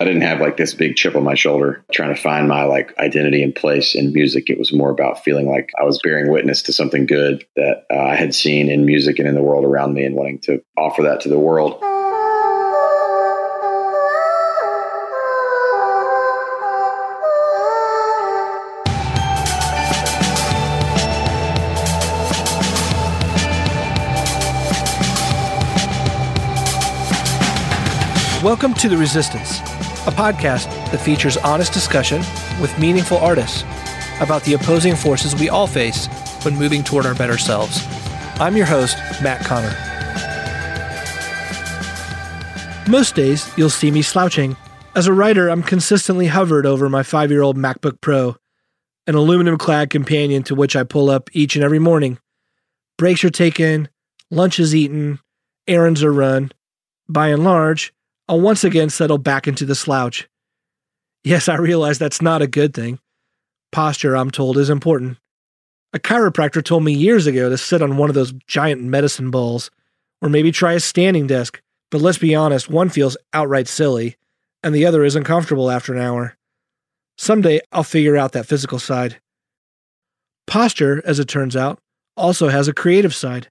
I didn't have like this big chip on my shoulder trying to find my like identity and place in music. It was more about feeling like I was bearing witness to something good that uh, I had seen in music and in the world around me and wanting to offer that to the world. Welcome to The Resistance, a podcast that features honest discussion with meaningful artists about the opposing forces we all face when moving toward our better selves. I'm your host, Matt Connor. Most days, you'll see me slouching. As a writer, I'm consistently hovered over my five year old MacBook Pro, an aluminum clad companion to which I pull up each and every morning. Breaks are taken, lunch is eaten, errands are run. By and large, I'll once again settle back into the slouch. Yes, I realize that's not a good thing. Posture, I'm told, is important. A chiropractor told me years ago to sit on one of those giant medicine balls, or maybe try a standing desk, but let's be honest, one feels outright silly, and the other is uncomfortable after an hour. Someday I'll figure out that physical side. Posture, as it turns out, also has a creative side.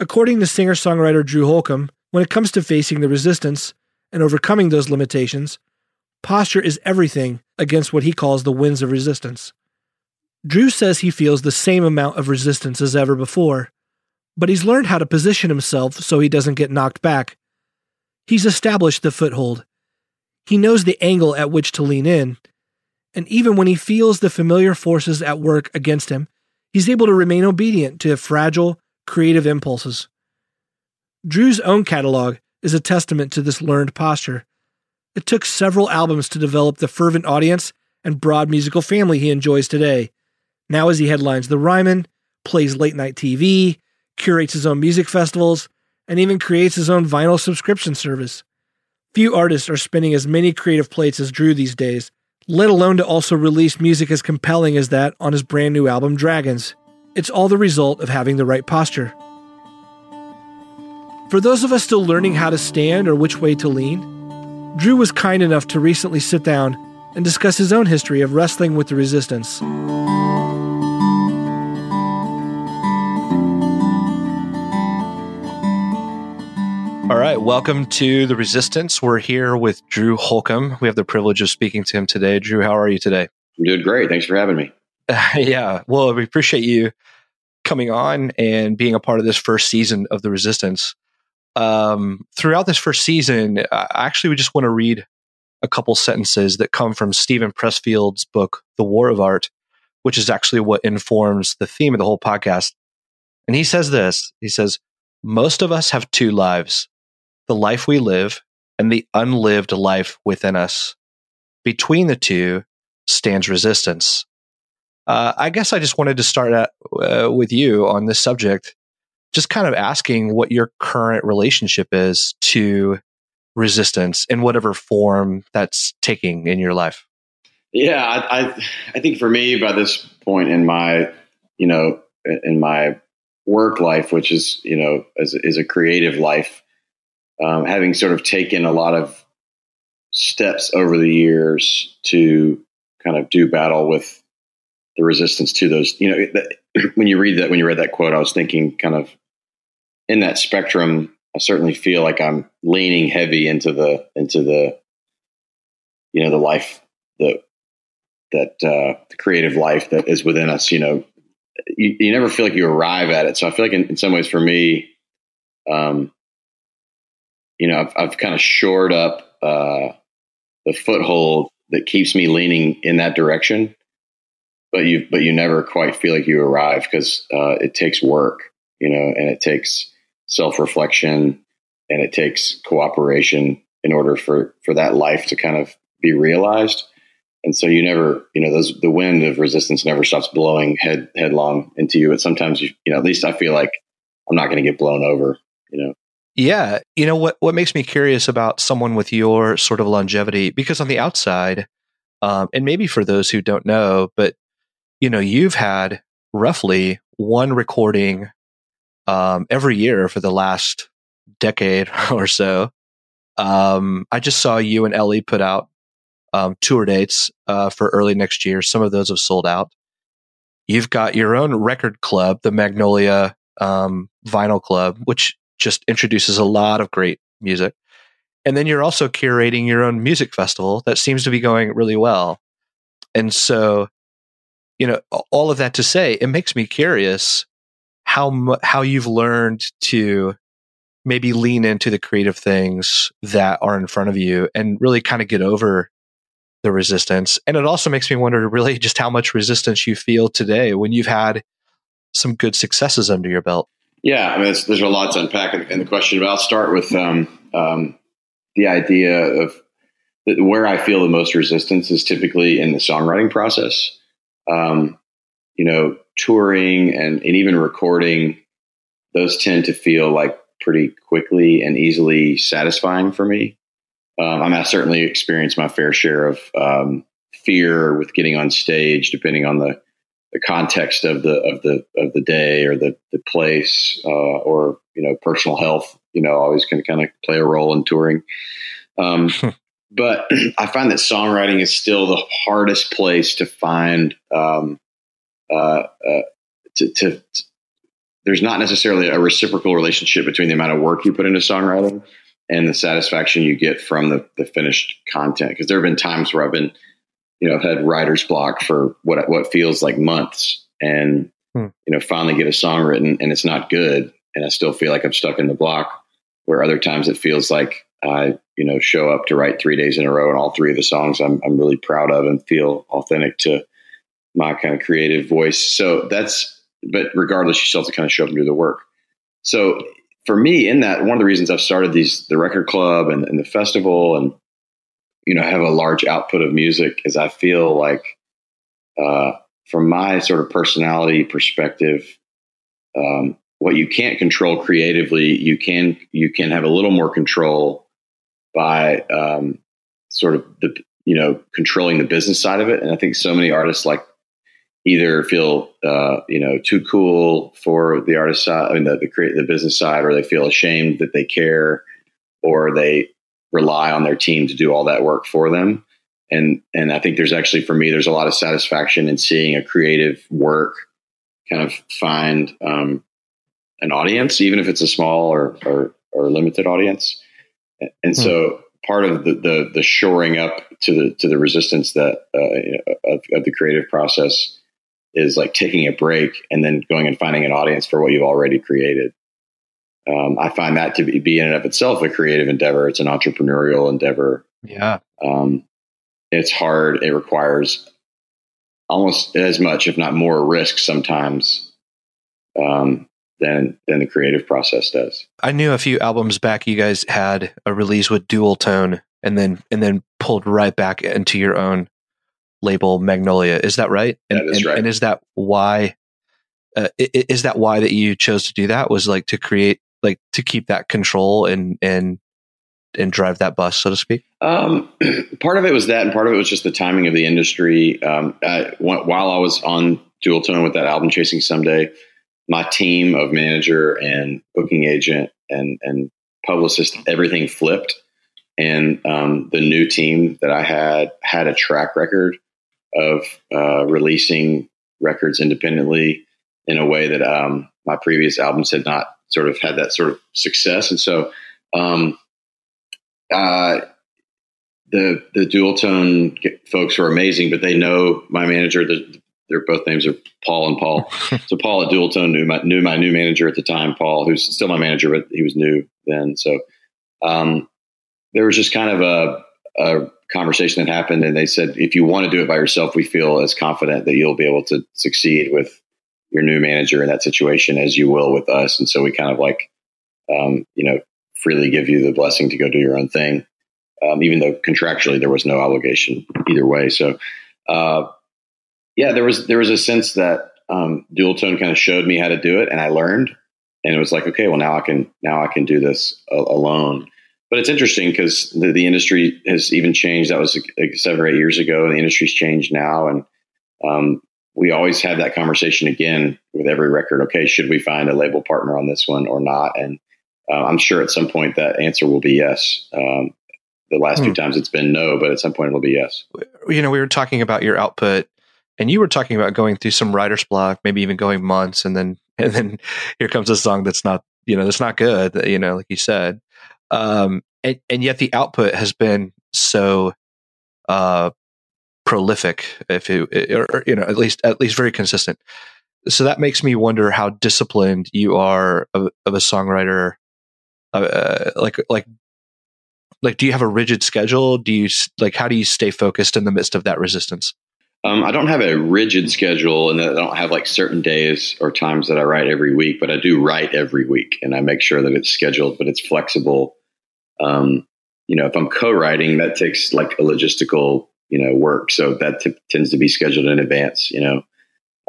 According to singer songwriter Drew Holcomb, when it comes to facing the resistance and overcoming those limitations, posture is everything against what he calls the winds of resistance. Drew says he feels the same amount of resistance as ever before, but he's learned how to position himself so he doesn't get knocked back. He's established the foothold. He knows the angle at which to lean in, and even when he feels the familiar forces at work against him, he's able to remain obedient to fragile, creative impulses. Drew's own catalog is a testament to this learned posture. It took several albums to develop the fervent audience and broad musical family he enjoys today. Now, as he headlines the Ryman, plays late night TV, curates his own music festivals, and even creates his own vinyl subscription service. Few artists are spinning as many creative plates as Drew these days, let alone to also release music as compelling as that on his brand new album Dragons. It's all the result of having the right posture. For those of us still learning how to stand or which way to lean, Drew was kind enough to recently sit down and discuss his own history of wrestling with the resistance. All right, welcome to the Resistance. We're here with Drew Holcomb. We have the privilege of speaking to him today. Drew, how are you today? I'm doing great. Thanks for having me. yeah, well, we appreciate you coming on and being a part of this first season of the Resistance. Um, throughout this first season, I actually we just want to read a couple sentences that come from Steven Pressfield's book, The War of Art, which is actually what informs the theme of the whole podcast. And he says this He says, Most of us have two lives the life we live and the unlived life within us. Between the two stands resistance. Uh, I guess I just wanted to start at, uh, with you on this subject, just kind of asking what your current relationship is to resistance in whatever form that's taking in your life. Yeah, I, I, I think for me, by this point in my, you know, in my work life, which is you know, as is a creative life, um, having sort of taken a lot of steps over the years to kind of do battle with the resistance to those. You know, when you read that, when you read that quote, I was thinking kind of in that spectrum. I certainly feel like I'm leaning heavy into the into the you know the life the that uh, the creative life that is within us. You know, you, you never feel like you arrive at it. So I feel like in, in some ways, for me, um, you know, I've, I've kind of shored up uh, the foothold that keeps me leaning in that direction. But you, but you never quite feel like you arrive because uh, it takes work, you know, and it takes self reflection and it takes cooperation in order for for that life to kind of be realized. And so you never, you know, those the wind of resistance never stops blowing head headlong into you. But sometimes you, you know, at least I feel like I'm not going to get blown over, you know. Yeah. You know, what, what makes me curious about someone with your sort of longevity, because on the outside, um, and maybe for those who don't know, but, you know, you've had roughly one recording um, every year for the last decade or so. Um, I just saw you and Ellie put out um, tour dates uh, for early next year. Some of those have sold out. You've got your own record club, the Magnolia um, Vinyl Club, which just introduces a lot of great music. And then you're also curating your own music festival that seems to be going really well. And so, you know, all of that to say, it makes me curious how how you've learned to maybe lean into the creative things that are in front of you and really kind of get over the resistance. And it also makes me wonder really just how much resistance you feel today when you've had some good successes under your belt. Yeah, I mean, there's a lot to unpack in the question, but I'll start with um, um, the idea of where I feel the most resistance is typically in the songwriting process. Um, you know, touring and, and even recording, those tend to feel like pretty quickly and easily satisfying for me. Um, I mean, I certainly experienced my fair share of um, fear with getting on stage, depending on the the context of the of the of the day or the the place uh, or you know personal health. You know, always can kind of play a role in touring. Um, but I find that songwriting is still the hardest place to find. Um, uh, uh, to, to, to, there's not necessarily a reciprocal relationship between the amount of work you put into songwriting and the satisfaction you get from the, the finished content. Because there have been times where I've been, you know, had writer's block for what what feels like months, and hmm. you know, finally get a song written and it's not good, and I still feel like I'm stuck in the block. Where other times it feels like I, you know, show up to write three days in a row, and all three of the songs I'm I'm really proud of and feel authentic to my kind of creative voice. So that's, but regardless, you still have to kind of show up and do the work. So for me, in that, one of the reasons I've started these, the record club and, and the festival and, you know, have a large output of music is I feel like, uh, from my sort of personality perspective, um, what you can't control creatively, you can you can have a little more control by um, sort of the you know controlling the business side of it. And I think so many artists like either feel uh, you know too cool for the artist side, I mean the the, create, the business side, or they feel ashamed that they care, or they rely on their team to do all that work for them. And and I think there's actually for me there's a lot of satisfaction in seeing a creative work kind of find um, an audience, even if it's a small or or, or limited audience. And hmm. so part of the, the, the shoring up to the to the resistance that uh, of, of, the creative process is like taking a break and then going and finding an audience for what you've already created. Um, I find that to be, be, in and of itself a creative endeavor. It's an entrepreneurial endeavor. Yeah. Um, it's hard. It requires almost as much, if not more, risk sometimes um, than than the creative process does. I knew a few albums back you guys had a release with Dualtone, and then and then pulled right back into your own label Magnolia. Is that right? And, that is and, right. And is that why? Uh, is that why that you chose to do that? Was like to create, like to keep that control and and and drive that bus, so to speak. Um, part of it was that, and part of it was just the timing of the industry. Um, I, while I was on Dualtone with that album, Chasing Someday, my team of manager and booking agent and and publicist, everything flipped. And um, the new team that I had had a track record of uh, releasing records independently in a way that um, my previous albums had not sort of had that sort of success. And so, um, uh, the the Dualtone folks were amazing, but they know my manager. The, their both names are Paul and Paul. so Paul at Dualtone knew my knew my new manager at the time, Paul, who's still my manager, but he was new then. So um, there was just kind of a, a conversation that happened and they said if you want to do it by yourself we feel as confident that you'll be able to succeed with your new manager in that situation as you will with us and so we kind of like um, you know freely give you the blessing to go do your own thing um, even though contractually there was no obligation either way so uh, yeah there was there was a sense that um, Dualtone kind of showed me how to do it and i learned and it was like okay well now i can now i can do this a- alone but it's interesting because the, the, industry has even changed. That was like seven or eight years ago, and the industry's changed now. And um, we always have that conversation again with every record. Okay, should we find a label partner on this one or not? And uh, I'm sure at some point that answer will be yes. Um, the last hmm. two times it's been no, but at some point it'll be yes. You know, we were talking about your output and you were talking about going through some writer's block, maybe even going months and then, and then here comes a song that's not, you know, that's not good, you know, like you said. Um, and, and yet the output has been so, uh, prolific, if it, or, you know, at least, at least very consistent. So that makes me wonder how disciplined you are of, of a songwriter. Uh, like, like like do you have a rigid schedule do you like how do you stay focused in the midst of that resistance um, i don't have a rigid schedule and i don't have like certain days or times that i write every week but i do write every week and i make sure that it's scheduled but it's flexible um, you know if i'm co-writing that takes like a logistical you know work so that t- tends to be scheduled in advance you know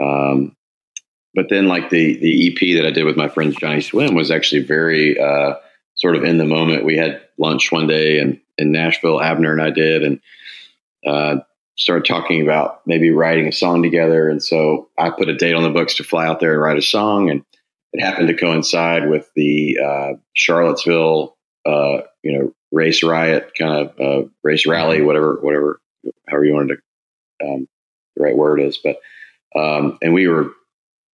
um, but then like the the ep that i did with my friends Johnnyswim was actually very uh, sort of in the moment. We had lunch one day in, in Nashville, Abner and I did, and uh, started talking about maybe writing a song together. And so I put a date on the books to fly out there and write a song. And it happened to coincide with the uh, Charlottesville, uh, you know, race riot kind of uh, race rally, mm-hmm. whatever, whatever, however you wanted to, um, the right word is. But, um, and we were,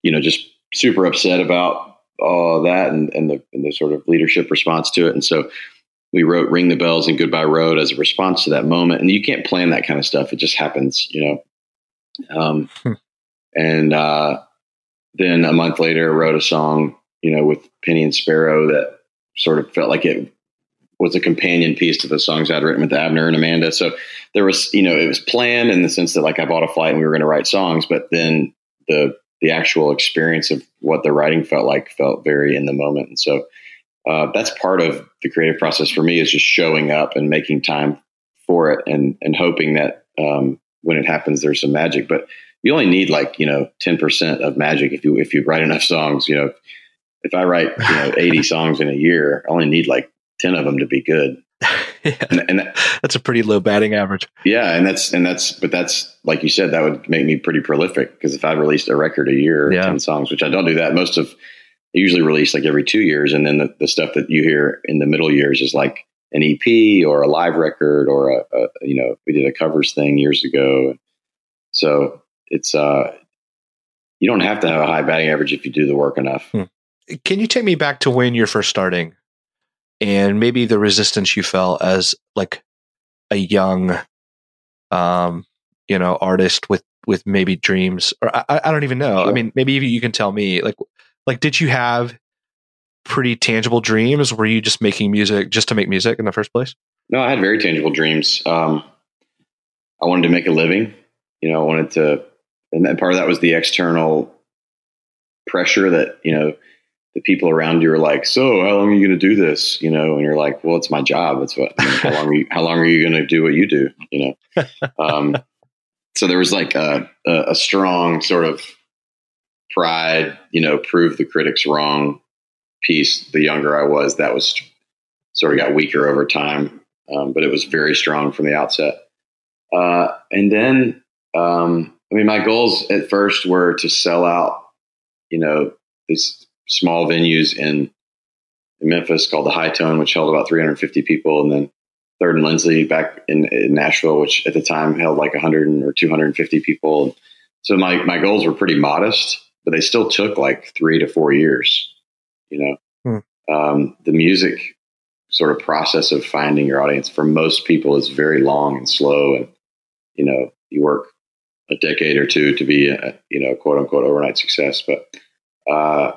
you know, just super upset about all that and, and the and the sort of leadership response to it. And so we wrote "Ring the Bells" and "Goodbye Road" as a response to that moment. And you can't plan that kind of stuff; it just happens, you know. Um, hmm. And uh, then a month later, wrote a song, you know, with Penny and Sparrow that sort of felt like it was a companion piece to the songs I'd written with Abner and Amanda. So there was, you know, it was planned in the sense that like I bought a flight and we were going to write songs, but then the the actual experience of what the writing felt like felt very in the moment. And so uh, that's part of the creative process for me is just showing up and making time for it and and hoping that um, when it happens there's some magic. But you only need like you know ten percent of magic if you if you write enough songs. You know, if I write you know eighty songs in a year, I only need like ten of them to be good. yeah. and, and that, that's a pretty low batting average. Yeah, and that's and that's but that's like you said, that would make me pretty prolific because if I released a record a year, yeah. ten songs, which I don't do that. Most of Usually release like every two years, and then the, the stuff that you hear in the middle years is like an EP or a live record or a, a you know we did a covers thing years ago. So it's uh you don't have to have a high batting average if you do the work enough. Hmm. Can you take me back to when you're first starting? and maybe the resistance you felt as like a young um you know artist with with maybe dreams or i, I don't even know sure. i mean maybe you can tell me like like did you have pretty tangible dreams were you just making music just to make music in the first place no i had very tangible dreams um i wanted to make a living you know i wanted to and then part of that was the external pressure that you know the people around you are like, "So, how long are you going to do this?" You know, and you're like, "Well, it's my job. It's what. I mean, how long are you? How long are you going to do what you do?" You know. Um, so there was like a, a, a, strong sort of pride, you know, prove the critics wrong piece. The younger I was, that was sort of got weaker over time, um, but it was very strong from the outset. Uh, and then, um, I mean, my goals at first were to sell out, you know, these small venues in, in Memphis called the Hi-Tone, which held about 350 people, and then Third and Lindsley back in, in, Nashville, which at the time held like 100 or 250 people. So my my goals were pretty modest, but they still took like three to four years. You know, hmm. um, the music sort of process of finding your audience for most people is very long and slow, and you know you work a decade or two to be a you know quote unquote overnight success, but uh,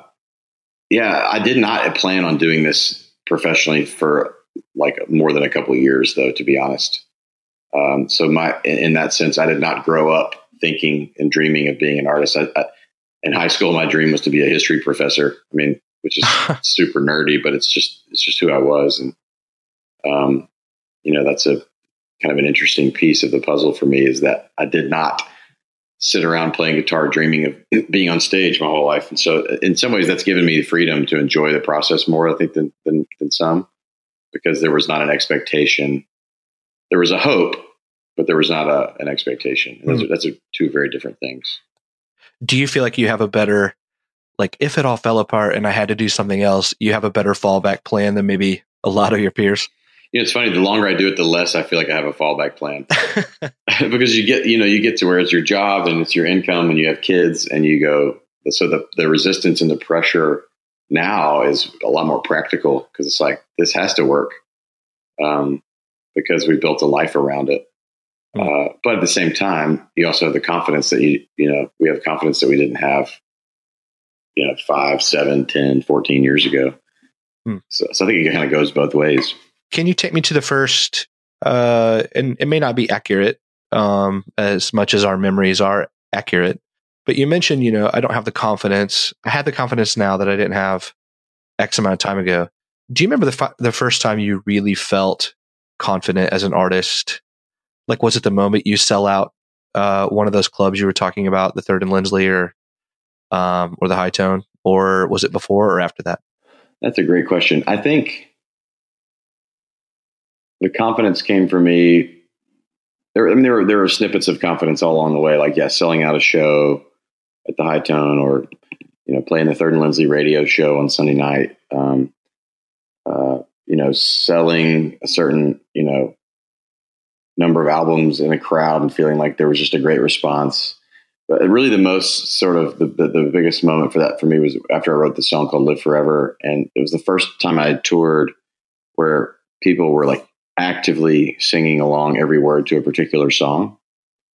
yeah, I did not plan on doing this professionally for like more than a couple of years, though, to be honest. Um, so my, in that sense, I did not grow up thinking and dreaming of being an artist. I, I, in high school, my dream was to be a history professor. I mean, which is super nerdy, but it's just, it's just who I was. And, um, you know, that's a kind of an interesting piece of the puzzle for me is that I did not sit around playing guitar, dreaming of being on stage my whole life. And so, in some ways, that's given me the freedom to enjoy the process more, I think, than, than, than some, because there was not an expectation. There was a hope, but there was not a, an expectation. Mm. A, two very different things. Do you feel like you have a better, like, if it all fell apart and I had to do something else, you have a better fallback plan than maybe a lot of your peers? You know, it's funny. The longer I do it, the less I feel like I have a fallback plan because you get, you know, you get to where it's your job and it's your income and you have kids and you go. So the the resistance and the pressure now is a lot more practical because it's like this has to work um, because we built a life around it. Hmm. Uh, but at the same time, you also have the confidence that you, you know, we have confidence that we didn't have, you know, five, seven, 10, 14 years ago. Hmm. So, so I think it kind of goes both ways. Can you take me to the first, uh, and it may not be accurate um, as much as our memories are accurate, but you mentioned, you know, I don't have the confidence. I had the confidence now that I didn't have X amount of time ago. Do you remember the fi- the first time you really felt confident as an artist? Like, was it the moment you sell out uh, one of those clubs you were talking about, the Third and Lindsley, or um, or the Hi-Tone, or was it before or after that? That's a great question. I think the confidence came for me. There, I mean, there were there were snippets of confidence all along the way, like yeah, selling out a show at the Hi-Tone, or you know, playing the Third and Lindsley radio show on Sunday night. Um, uh, you know, selling a certain you know number of albums in a crowd and feeling like there was just a great response. But really, the most sort of the, the, the biggest moment for that for me was after I wrote the song called "Live Forever," and it was the first time I had toured where people were like actively singing along every word to a particular song.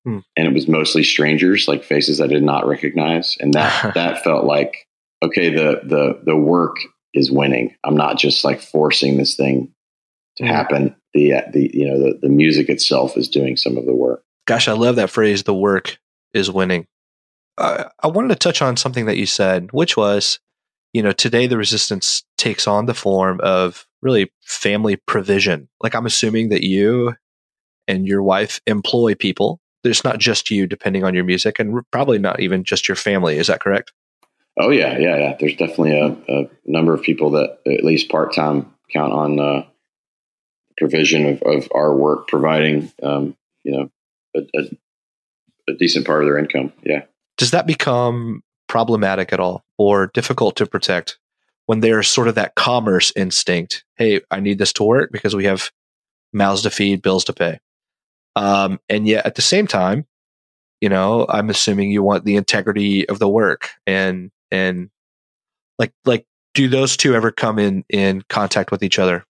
Hmm. And it was mostly strangers, like faces I did not recognize. And that, that felt like, okay, the, the, the work is winning. I'm not just like forcing this thing to hmm. happen. The, the, you know, the, the music itself is doing some of the work. Gosh, I love that phrase. The work is winning. Uh, I wanted to touch on something that you said, which was, you know, today the resistance takes on the form of really family provision. Like I'm assuming that you and your wife employ people. There's not just you depending on your music and probably not even just your family. Is that correct? Oh yeah, yeah, yeah. There's definitely a, a number of people that at least part time count on uh, provision of, of, our work providing, um, you know, a, a, a decent part of their income. Yeah. Does that become problematic at all or difficult to protect when there's sort of that commerce instinct. Hey, I need this to work because we have mouths to feed, bills to pay. Um, and yet at the same time, you know, I'm assuming you want the integrity of the work and, and like, like, do those two ever come in, in contact with each other?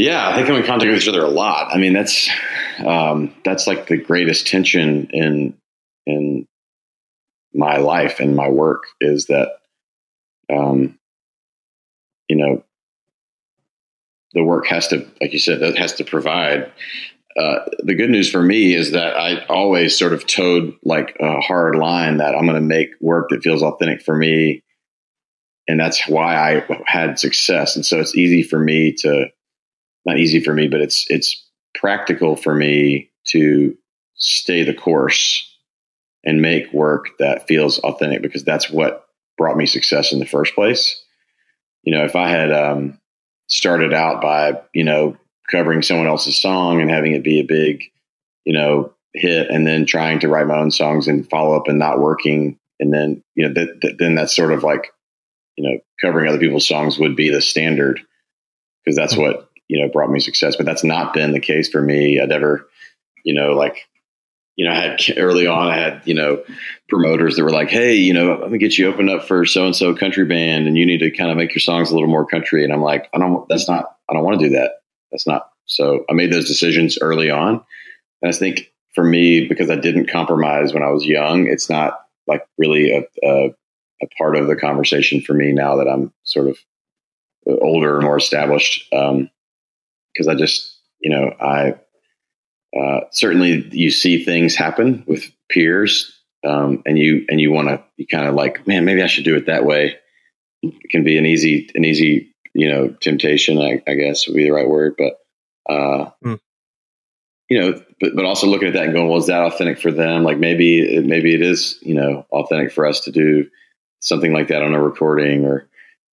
Yeah, they come in contact with each other a lot. I mean, that's, um, that's like the greatest tension in, in my life and my work is that, um, you know, the work has to, like you said, that has to provide. Uh, the good news for me is that I always sort of towed like a hard line that I'm going to make work that feels authentic for me. And that's why I had success. And so it's easy for me to, not easy for me, but it's, it's practical for me to stay the course and make work that feels authentic because that's what brought me success in the first place you know, if I had um, started out by, you know, covering someone else's song and having it be a big, you know, hit and then trying to write my own songs and follow up and not working. And then, you know, that, that, then that's sort of like, you know, covering other people's songs would be the standard because that's mm-hmm. what, you know, brought me success. But that's not been the case for me. I'd never, you know, like you know, I had early on, I had, you know, promoters that were like, Hey, you know, let me get you opened up for so and so country band and you need to kind of make your songs a little more country. And I'm like, I don't, that's not, I don't want to do that. That's not. So I made those decisions early on. And I think for me, because I didn't compromise when I was young, it's not like really a, a, a part of the conversation for me now that I'm sort of older, more established. Um, cause I just, you know, I, uh, certainly you see things happen with peers, um, and you and you want to you kind of like, man, maybe I should do it that way. It can be an easy an easy you know temptation, I, I guess would be the right word, but uh, mm. you know, but but also looking at that and going, well, is that authentic for them? Like maybe maybe it is you know authentic for us to do something like that on a recording or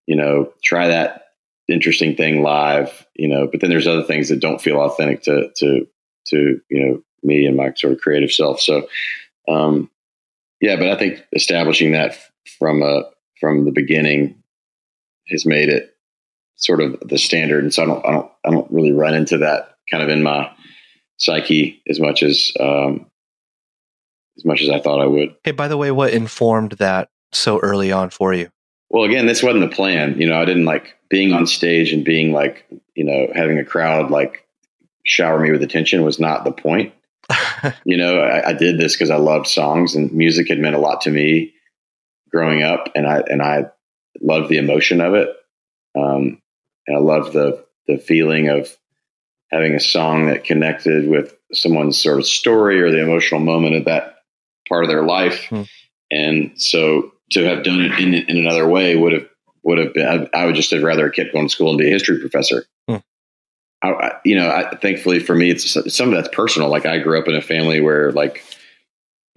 you know try that interesting thing live you know but then there's other things that don't feel authentic to to to you know me and my sort of creative self. So, um, yeah, but I think establishing that from a from the beginning has made it sort of the standard, and so I don't I don't I don't really run into that kind of in my psyche as much as um, as much as I thought I would. Hey, by the way, what informed that so early on for you? Well, again, this wasn't the plan. You know, I didn't like being on stage and being like, you know, having a crowd like shower me with attention was not the point. you know, I, I did this because I loved songs and music had meant a lot to me growing up, and I and I loved the emotion of it. Um, and I loved the the feeling of having a song that connected with someone's sort of story or the emotional moment of that part of their life. Hmm. And so to have done it in, in another way would have would have been. I, I would just have rather kept going to school and be a history professor. Hmm. I, you know, I, thankfully for me, it's some of that's personal. Like I grew up in a family where like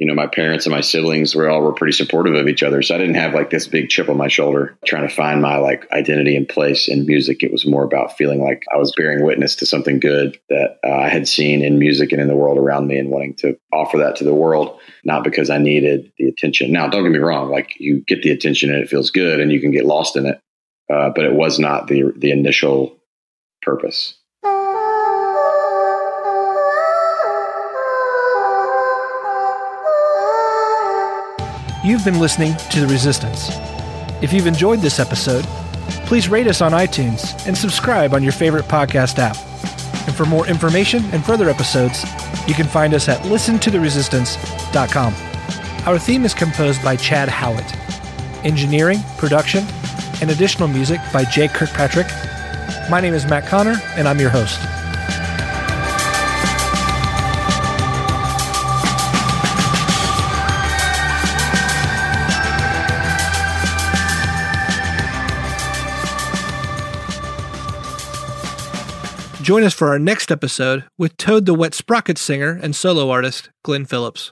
you know, my parents and my siblings were all were pretty supportive of each other. So I didn't have like this big chip on my shoulder trying to find my like identity and place in music. It was more about feeling like I was bearing witness to something good that uh, I had seen in music and in the world around me and wanting to offer that to the world, not because I needed the attention. Now, don't get me wrong. Like you get the attention and it feels good and you can get lost in it. Uh, but it was not the, the initial purpose. You've been listening to The Resistance. If you've enjoyed this episode, please rate us on iTunes and subscribe on your favorite podcast app. And for more information and further episodes, you can find us at listentotheresistance.com. Our theme is composed by Chad Howitt. Engineering, production, and additional music by Jay Kirkpatrick. My name is Matt Connor, and I'm your host. Join us for our next episode with Toad the Wet Sprocket singer and solo artist Glen Phillips.